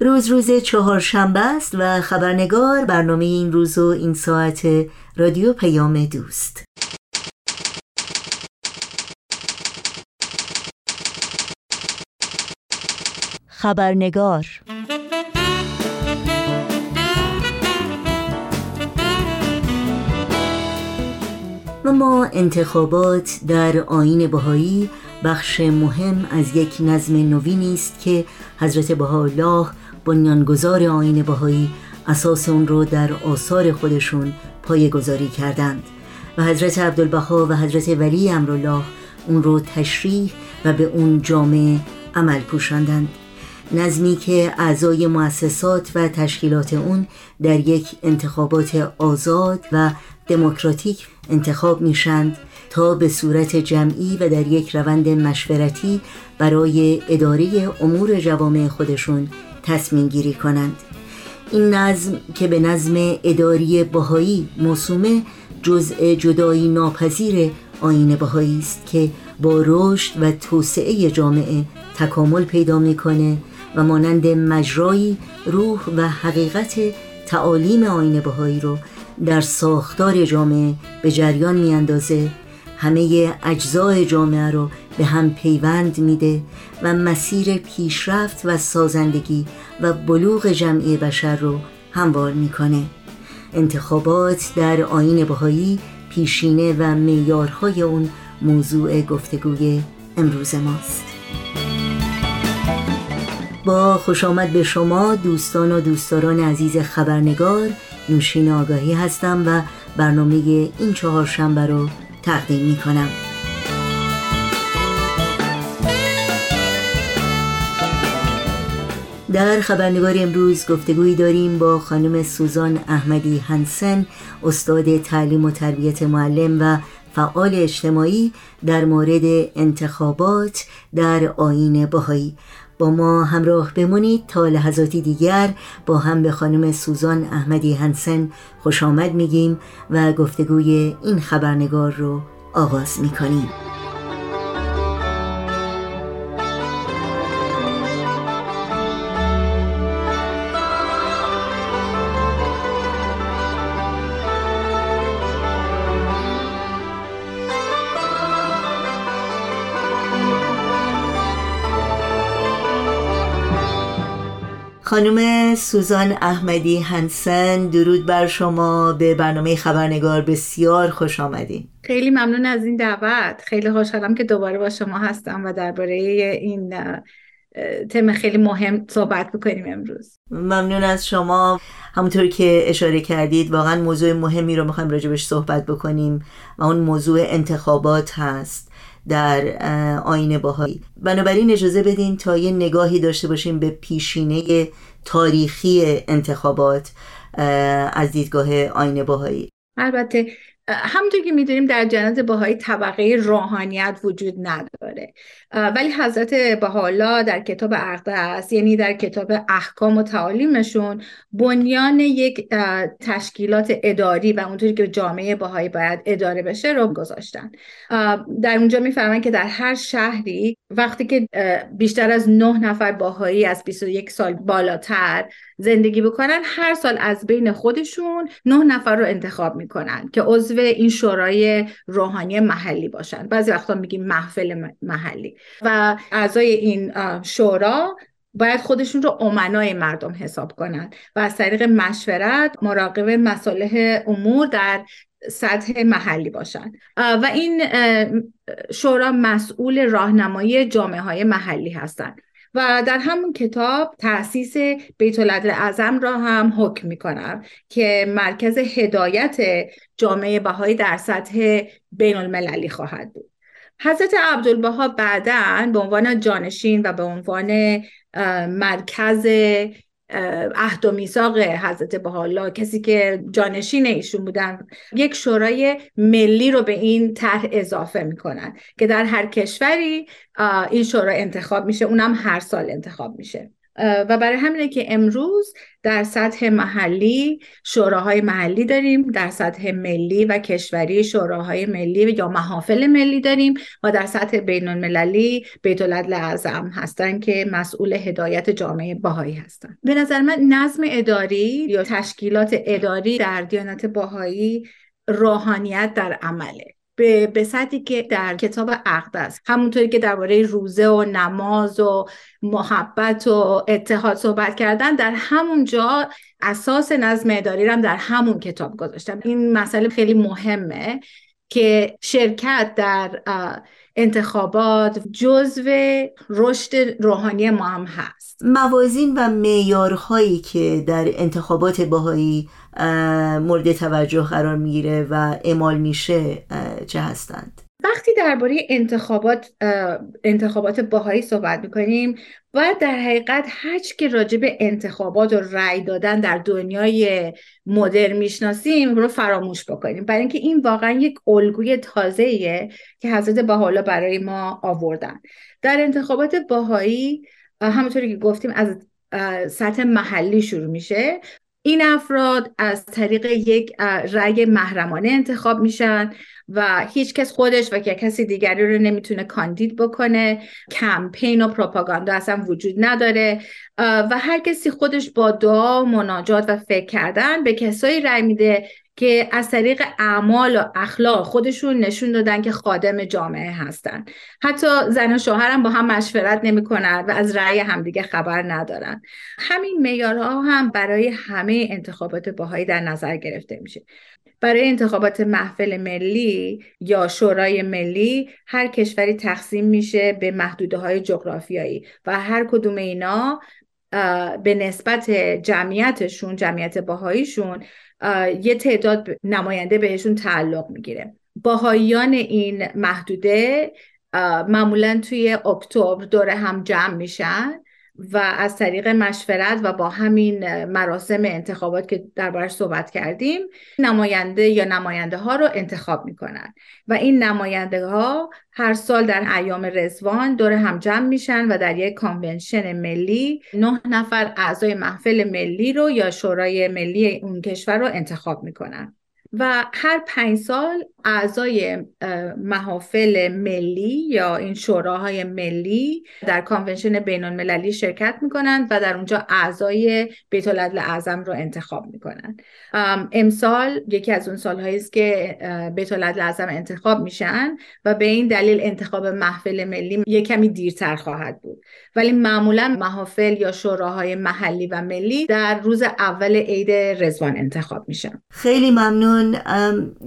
روز روز چهارشنبه است و خبرنگار برنامه این روز و این ساعت رادیو پیام دوست. خبرنگار و ما انتخابات در آین بهایی بخش مهم از یک نظم نوینی است که حضرت بهاءالله بنیانگذار آین بهایی اساس اون رو در آثار خودشون پایه گذاری کردند و حضرت عبدالبها و حضرت ولی امرالله اون رو تشریح و به اون جامعه عمل پوشاندند. نظمی که اعضای مؤسسات و تشکیلات اون در یک انتخابات آزاد و دموکراتیک انتخاب میشند تا به صورت جمعی و در یک روند مشورتی برای اداره امور جوامع خودشون تصمیم گیری کنند. این نظم که به نظم اداری بهایی موسومه جزء جدایی ناپذیر آین بهایی است که با رشد و توسعه جامعه تکامل پیدا می‌کنه و مانند مجرایی روح و حقیقت تعالیم آین بهایی رو در ساختار جامعه به جریان میاندازه. همه اجزای جامعه رو به هم پیوند میده و مسیر پیشرفت و سازندگی و بلوغ جمعی بشر رو هموار می‌کنه. انتخابات در آین بهایی پیشینه و میارهای اون موضوع گفتگوی امروز ماست. با خوش آمد به شما دوستان و دوستداران عزیز خبرنگار نوشین آگاهی هستم و برنامه این چهارشنبه رو تقدیم می کنم در خبرنگار امروز گفتگویی داریم با خانم سوزان احمدی هنسن استاد تعلیم و تربیت معلم و فعال اجتماعی در مورد انتخابات در آین باهایی با ما همراه بمونید تا لحظاتی دیگر با هم به خانم سوزان احمدی هنسن خوش آمد میگیم و گفتگوی این خبرنگار رو آغاز می‌کنیم. خانم سوزان احمدی هنسن درود بر شما. به برنامه خبرنگار بسیار خوش آمدین. خیلی ممنون از این دعوت. خیلی خوشحالم که دوباره با شما هستم و درباره این تم خیلی مهم صحبت بکنیم امروز. ممنون از شما. همونطور که اشاره کردید واقعا موضوع مهمی رو می‌خوایم راجبش صحبت بکنیم و اون موضوع انتخابات هست. در آین باهایی بنابراین اجازه بدین تا یه نگاهی داشته باشیم به پیشینه تاریخی انتخابات از دیدگاه آین باهایی البته همونطور که می‌دونیم در جنت باهایی طبقه روحانیت وجود نداره. ولی حضرت بهاءالله در کتاب اقدس یعنی در کتاب احکام و تعالیمشون بنیان یک تشکیلات اداری و اونطوری که جامعه باهایی باید اداره بشه رو گذاشتن. در اونجا می‌فهمن که در هر شهری وقتی که بیشتر از نه نفر باهایی از 21 سال بالاتر زندگی بکنن هر سال از بین خودشون نه نفر رو انتخاب می‌کنن که عضو این شورای روحانی محلی باشن. بعضی وقتا میگیم محفل محلی. و اعضای این شورا باید خودشون رو امنای مردم حساب کنن و از طریق مشورت مراقب مصالح امور در سطح محلی باشن. و این شورا مسئول راهنمایی جامعه های محلی هستند و در همون کتاب تاسیس بیت العدل اعظم را هم حکم می‌کنم که مرکز هدایت جامعه بهایی در سطح بین المللی خواهد بود. حضرت عبدالبها بعدا به عنوان جانشین و به عنوان مرکز عهد و میثاق حضرت بهاءالله. کسی که جانشین ایشون بودن یک شورای ملی رو به این طرح اضافه می‌کنن که در هر کشوری این شورا انتخاب میشه اونم هر سال انتخاب میشه. و برای همینه که امروز در سطح محلی شوراهای محلی داریم در سطح ملی و کشوری شوراهای ملی یا محافل ملی داریم و در سطح بین المللی بیت اعظم هستن که مسئول هدایت جامعه باهایی هستن. به نظر من نظم اداری یا تشکیلات اداری در دیانت باهایی روحانیت در عمله. به, به که در کتاب عقد است همونطوری که درباره روزه و نماز و محبت و اتحاد صحبت کردن در همون جا اساس نظم اداری هم در همون کتاب گذاشتم. این مسئله خیلی مهمه که شرکت در انتخابات جزو رشد روحانی ما هم هست موازین و معیارهایی که در انتخابات باهایی مورد توجه قرار می‌گیره و اعمال میشه چه هستند؟ وقتی درباره انتخابات انتخابات باهایی صحبت می‌کنیم باید در حقیقت هرچی که راجع به انتخابات و رأی دادن در دنیای مدرن می‌شناسیم رو فراموش بکنیم. برای اینکه این واقعا یک الگوی تازه‌ایه که حضرت بهاءالله برای ما آوردن. در انتخابات باهایی همونطوری که گفتیم از سطح محلی شروع میشه. این افراد از طریق یک رأی محرمانه انتخاب میشن و هیچ کس خودش و کسی دیگری رو نمی‌تونه کاندید بکنه. کمپین و پروپاگاندا اصلا وجود نداره. و هر کسی خودش با دعا و مناجات و فکر کردن به کسایی رأی میده که از طریق اعمال و اخلاق خودشون نشون دادن که خادم جامعه هستن. حتی زن و شوهرم با هم مشورت نمی‌کنن و از رأی همدیگه خبر ندارن. همین معیارها هم برای همه انتخابات باهایی در نظر گرفته میشه. برای انتخابات محفل ملی یا شورای ملی هر کشوری تقسیم میشه به محدوده های جغرافیایی و هر کدوم اینا به نسبت جمعیتشون جمعیت باهاییشون یه تعداد نماینده بهشون تعلق می‌گیره. باهاییان این محدوده معمولا توی اکتبر دور هم جمع میشن. و از طریق مشورت و با همین مراسم انتخابات که دربارش صحبت کردیم نماینده یا نماینده ها رو انتخاب می‌کنن. و این نماینده ها هر سال در ایام رزوان دور هم جمع میشن و در یک کانونشن ملی نه نفر اعضای محفل ملی رو یا شورای ملی اون کشور رو انتخاب می‌کنن. و هر پنج سال اعضای محافل ملی یا این شوراهای ملی در کانونشن بین المللی شرکت می‌کنند و در اونجا اعضای بیت العدل اعظم رو انتخاب می‌کنند. امسال یکی از اون سالهایی است که بیت العدل اعظم انتخاب میشن و به این دلیل انتخاب محفل ملی یک کمی دیرتر خواهد بود. ولی معمولا محافل یا شوراهای محلی و ملی در روز اول عید رزوان انتخاب میشن. خیلی ممنون.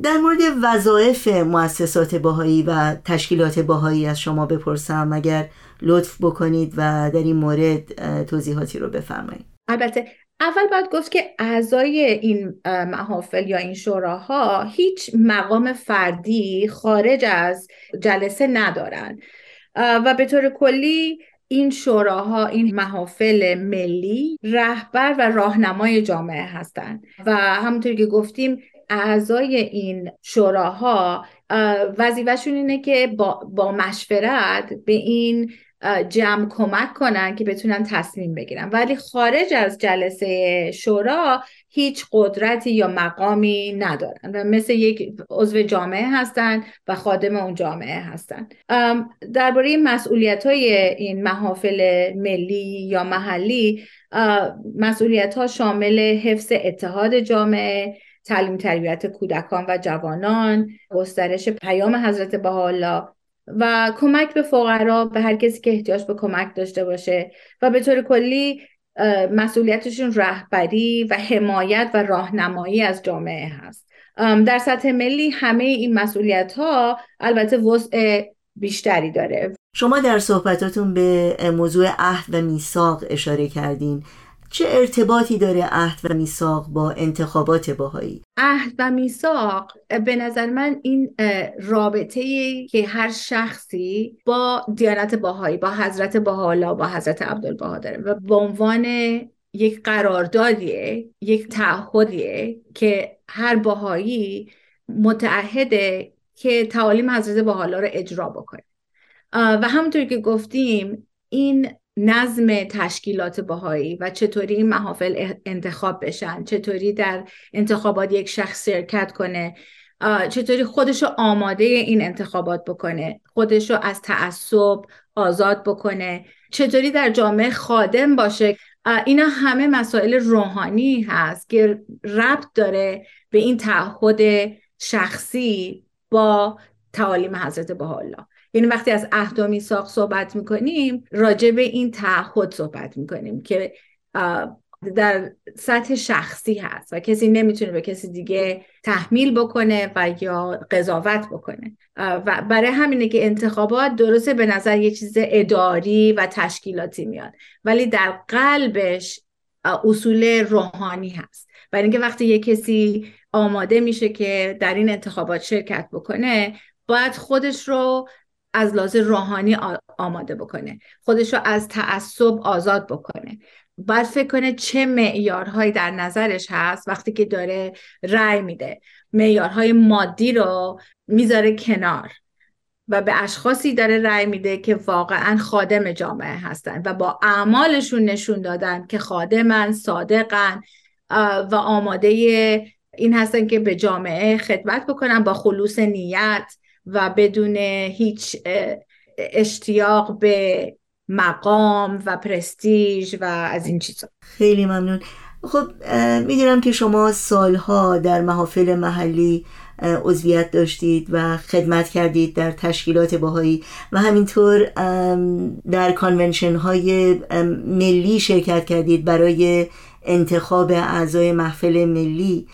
در مورد وظایف مؤسسات باهایی و تشکیلات باهایی از شما بپرسم اگر لطف بکنید و در این مورد توضیحاتی رو بفرمایید. البته اول باید گفت که اعضای این محافل یا این شوراها هیچ مقام فردی خارج از جلسه ندارن. و به طور کلی این شوراها این محافل ملی رهبر و راهنمای جامعه هستند و همونطور که گفتیم اعضای این شوراها وظیفهشون اینه که با, با مشورت به این جمع کمک کنن که بتونن تصمیم بگیرن. ولی خارج از جلسه شورا هیچ قدرتی یا مقامی ندارن و مثل یک عضو جامعه هستن و خادم اون جامعه هستن. درباره مسئولیت های این محافل ملی یا محلی مسئولیت ها شامل حفظ اتحاد جامعه تعلیم تربیت کودکان و جوانان گسترش پیام حضرت بهاءالله و کمک به فقرا به هر کسی که احتیاج به کمک داشته باشه و به طور کلی مسئولیتشون رهبری و حمایت و راهنمایی از جامعه هست. در سطح ملی همه این مسئولیت ها البته وضع بیشتری داره. شما در صحبتاتون به موضوع عهد و میثاق اشاره کردین. چه ارتباطی داره عهد و میثاق با انتخابات باهایی؟ عهد و میثاق به نظر من این رابطه که هر شخصی با دیانت باهایی با حضرت بهاءالله با حضرت عبدالبها داره و به عنوان یک قراردادیه یک تعهدیه که هر باهایی متعهده که تعالیم حضرت بهاءالله رو اجرا بکنه. و همونطور که گفتیم این نظم تشکیلات باهایی و چطوری این محافل انتخاب بشن چطوری در انتخابات یک شخص شرکت کنه چطوری خودشو آماده این انتخابات بکنه خودشو از تعصب آزاد بکنه چطوری در جامعه خادم باشه. اینا همه مسائل روحانی هست که ربط داره به این تعهد شخصی با تعالیم حضرت بهاءالله. یعنی وقتی از عهد و میثاق صحبت می‌کنیم راجع به این تعهد صحبت می‌کنیم که در سطح شخصی هست و کسی نمی‌تونه به کسی دیگه تحمیل بکنه و یا قضاوت بکنه. و برای همینه که انتخابات درسته به نظر یه چیز اداری و تشکیلاتی میاد ولی در قلبش اصول روحانی هست. برای اینکه وقتی یه کسی آماده میشه که در این انتخابات شرکت بکنه باید خودش رو از لحاظ روحانی آماده بکنه. خودش رو از تعصب آزاد بکنه. باید فکر کنه چه معیارهایی در نظرش هست وقتی که داره رأی میده. معیارهای مادی رو می‌ذاره کنار و به اشخاصی داره رأی میده که واقعا خادم جامعه هستن و با اعمالشون نشون دادن که خادمن صادقن و آماده این هستن که به جامعه خدمت بکنن با خلوص نیت. و بدون هیچ اشتیاق به مقام و پرستیژ و از این چیزا. خیلی ممنون. خب می‌دونم که شما سالها در محافل محلی عضویت داشتید و خدمت کردید در تشکیلات باهایی و همینطور در کانونشن های ملی شرکت کردید برای انتخاب اعضای محفل ملی.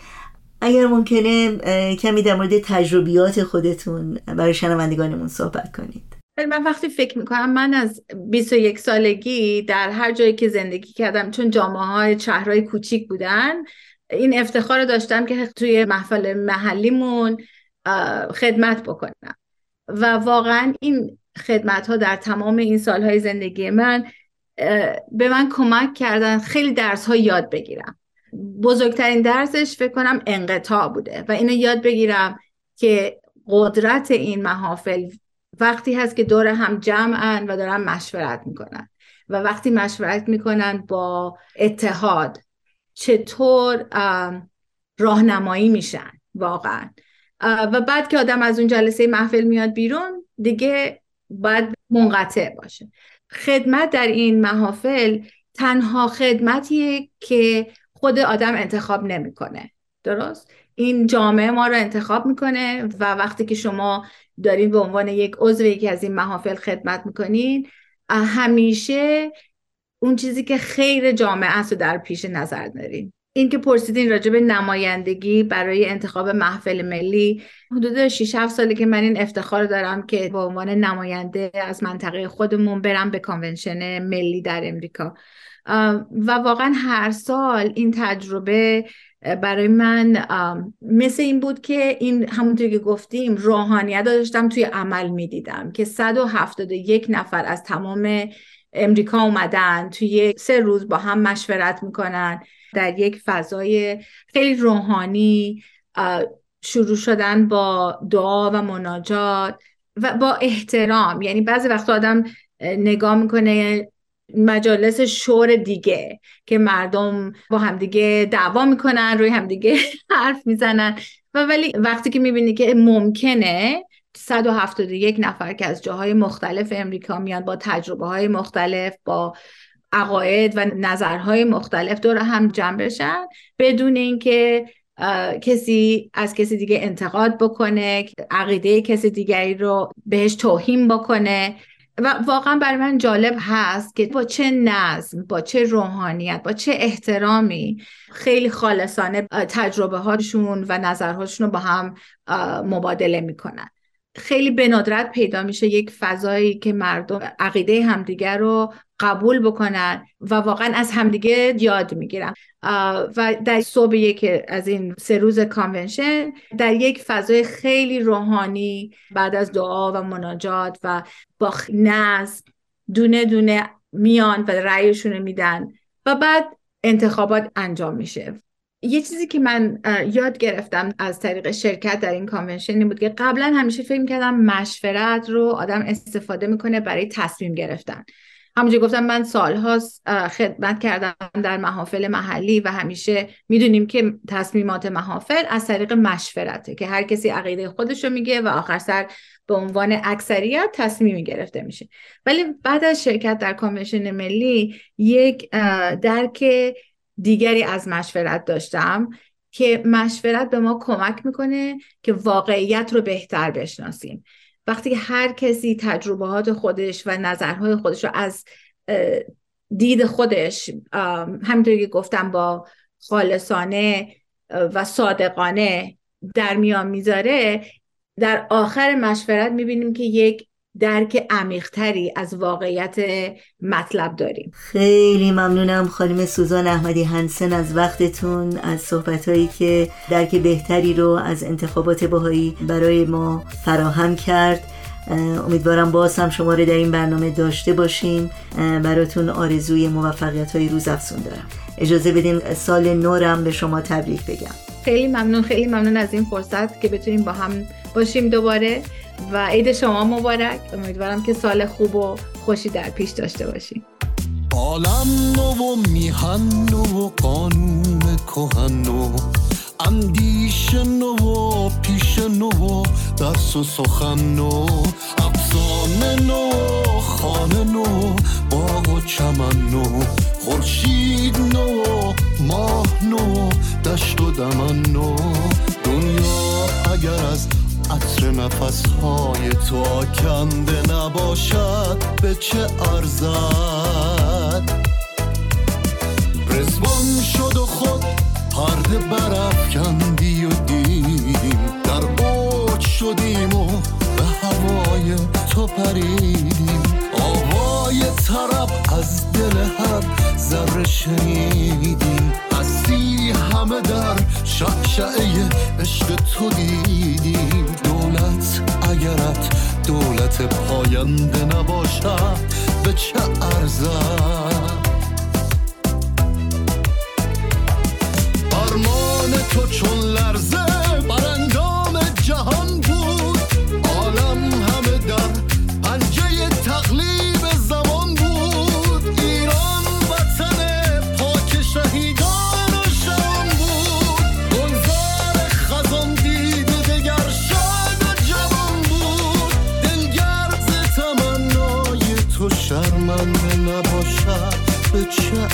اگر ممکنه کمی در مورد تجربیات خودتون برای شنوندگانمون صحبت کنید. من وقتی فکر می‌کنم من از 21 سالگی در هر جایی که زندگی کردم چون جامعه های شهرهای کوچیک بودن این افتخار داشتم که توی محفل محلیمون خدمت بکنم. و واقعا این خدمت ها در تمام این سالهای زندگی من به من کمک کردن خیلی درس ها یاد بگیرم. بزرگترین درسش فکر کنم انقطاع بوده و اینو یاد بگیرم که قدرت این محافل وقتی هست که دور هم جمعن و دارن مشورت می‌کنن و وقتی مشورت می‌کنن با اتحاد چطور راهنمایی میشن واقعا. و بعد که آدم از اون جلسه محفل میاد بیرون دیگه باید منقطع باشه. خدمت در این محافل تنها خدمتیه که خود آدم انتخاب نمی‌کنه. درست؟ این جامعه ما رو انتخاب می‌کنه و وقتی که شما دارین به عنوان یک عضو یکی از این محافل خدمت می‌کنین همیشه اون چیزی که خیر جامعه است رو در پیش نظر دارین. این که پرسیدین راجع نمایندگی برای انتخاب محفل ملی حدود 6 7 ساله که من این افتخار دارم که به عنوان نماینده از منطقه خودمون برم به کانونشن ملی در امریکا. و واقعا هر سال این تجربه برای من مثل این بود که این همونطور که گفتیم روحانیت داشتم توی عمل می‌دیدم که 171 نفر از تمام امریکا اومدن توی سه روز با هم مشورت می‌کنن در یک فضای خیلی روحانی شروع شدن با دعا و مناجات و با احترام. یعنی بعضی وقت آدم نگاه می‌کنه مجالس شور دیگه که مردم با همدیگه دعوا می‌کنن روی همدیگه حرف می‌زنن. و ولی وقتی که می‌بینی که ممکنه 171 نفر که از جاهای مختلف امریکا میان با تجربه های مختلف با عقاید و نظرهای مختلف دور هم جمع بشن بدون اینکه کسی از کسی دیگه انتقاد بکنه عقیده کسی دیگری رو بهش توهین بکنه. و واقعا برای من جالب هست که با چه نظم با چه روحانیت با چه احترامی خیلی خالصانه تجربه هاشون و نظرهاشون رو با هم مبادله می‌کنن. خیلی به ندرت پیدا میشه یک فضایی که مردم عقیده همدیگر رو قبول بکنن و واقعا از همدیگه یاد می‌گیرن. و در صبح که از این سه روز convention در یک فضای خیلی روحانی بعد از دعا و مناجات و با نظم دونه دونه میان و رأیشون میدن و بعد انتخابات انجام میشه. یه چیزی که من یاد گرفتم از طریق شرکت در این convention این بود که قبلا همیشه فکر کردم مشورت رو آدم استفاده می‌کنه برای تصمیم گرفتن. همونجا گفتم من سالهاست خدمت کردم در محافل محلی و همیشه می‌دونیم که تصمیمات محافل از طریق مشورته که هر کسی عقیده خودش رو میگه و آخر سر به عنوان اکثریت تصمیمی گرفته میشه. ولی بعد از شرکت در کانونشن ملی یک درک دیگری از مشورت داشتم که مشورت به ما کمک می‌کنه که واقعیت رو بهتر بشناسیم. وقتی هر کسی تجربهات خودش و نظرهای خودش رو از دید خودش همینطوری که گفتم با خالصانه و صادقانه در میان می‌ذاره در آخر مشورت می‌بینیم که یک درک عمیقتری از واقعیت مطلب داریم. خیلی ممنونم خانم سوزان احمدی هنسن از وقتتون از صحبتهایی که درک بهتری رو از انتخابات باهایی برای ما فراهم کرد. امیدوارم باز هم شما رو در این برنامه داشته باشیم. براتون آرزوی موفقیت های روز افزون دارم. اجازه بدین سال نورم به شما تبریک بگم. خیلی ممنون خیلی ممنون از این فرصت که بتونیم با هم باشیم دوباره و عید شما مبارک. امیدوارم که سال خوب و خوشی در پیش داشته باشیم. عالم نو و میهن نو و قانون کهن نو اندیش نو و پیش نو و درس و سخن نو افسانه نو خانه نو باغ و چمن نو خورشید نو ماه نو دشت و دمن نو. دنیا اگر از عطر نفس های تو آکنده نباشد به چه ارزد؟ رزوان شد و خود پرده برف کندی و دیدیم در اوج شدیم و به هوای تو پریدیم آوای طرب از دل شنیدیم هستی همه در شعشعه عشق تو دیدیم دولت اگرت دولت پاینده نباشد به چه ارزد؟ تو چون به چه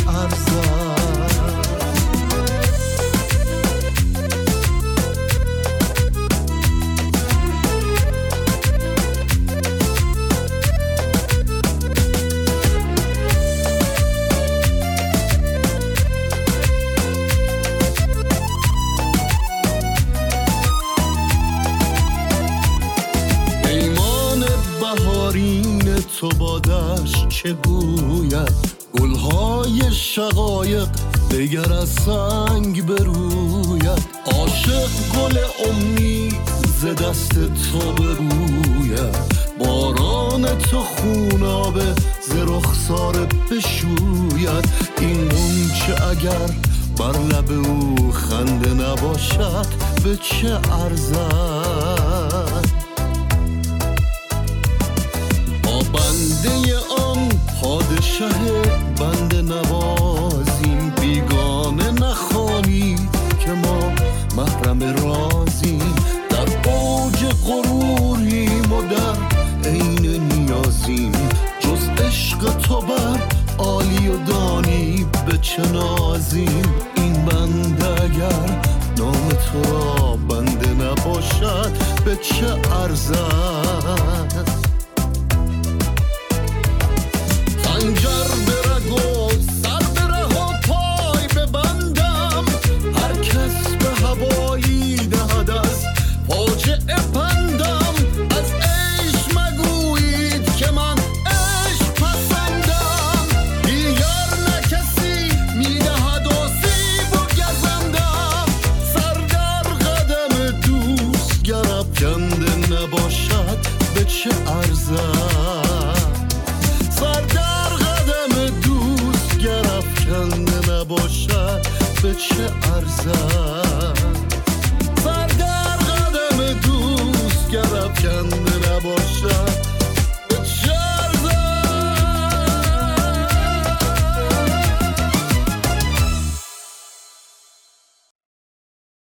بهارین تو بادش چه گوید گلهای شقایق دگر از سنگ بروید عاشق گل امید ز دست تو بروید باران تو خونابه ز رخسار بشوید. این غنچه اگر بر لب او خنده نباشد به چه ارزد؟ ما بنده آن پادشه بنده نوازیم بیگانه نخوانید که ما محرم رازیم. در اوج غروریم و در عین نیازیم. جز عشق تو بر عالی و دانی به چه نازیم این بنده اگر نام تو را بنده نباشد به چه ارزد؟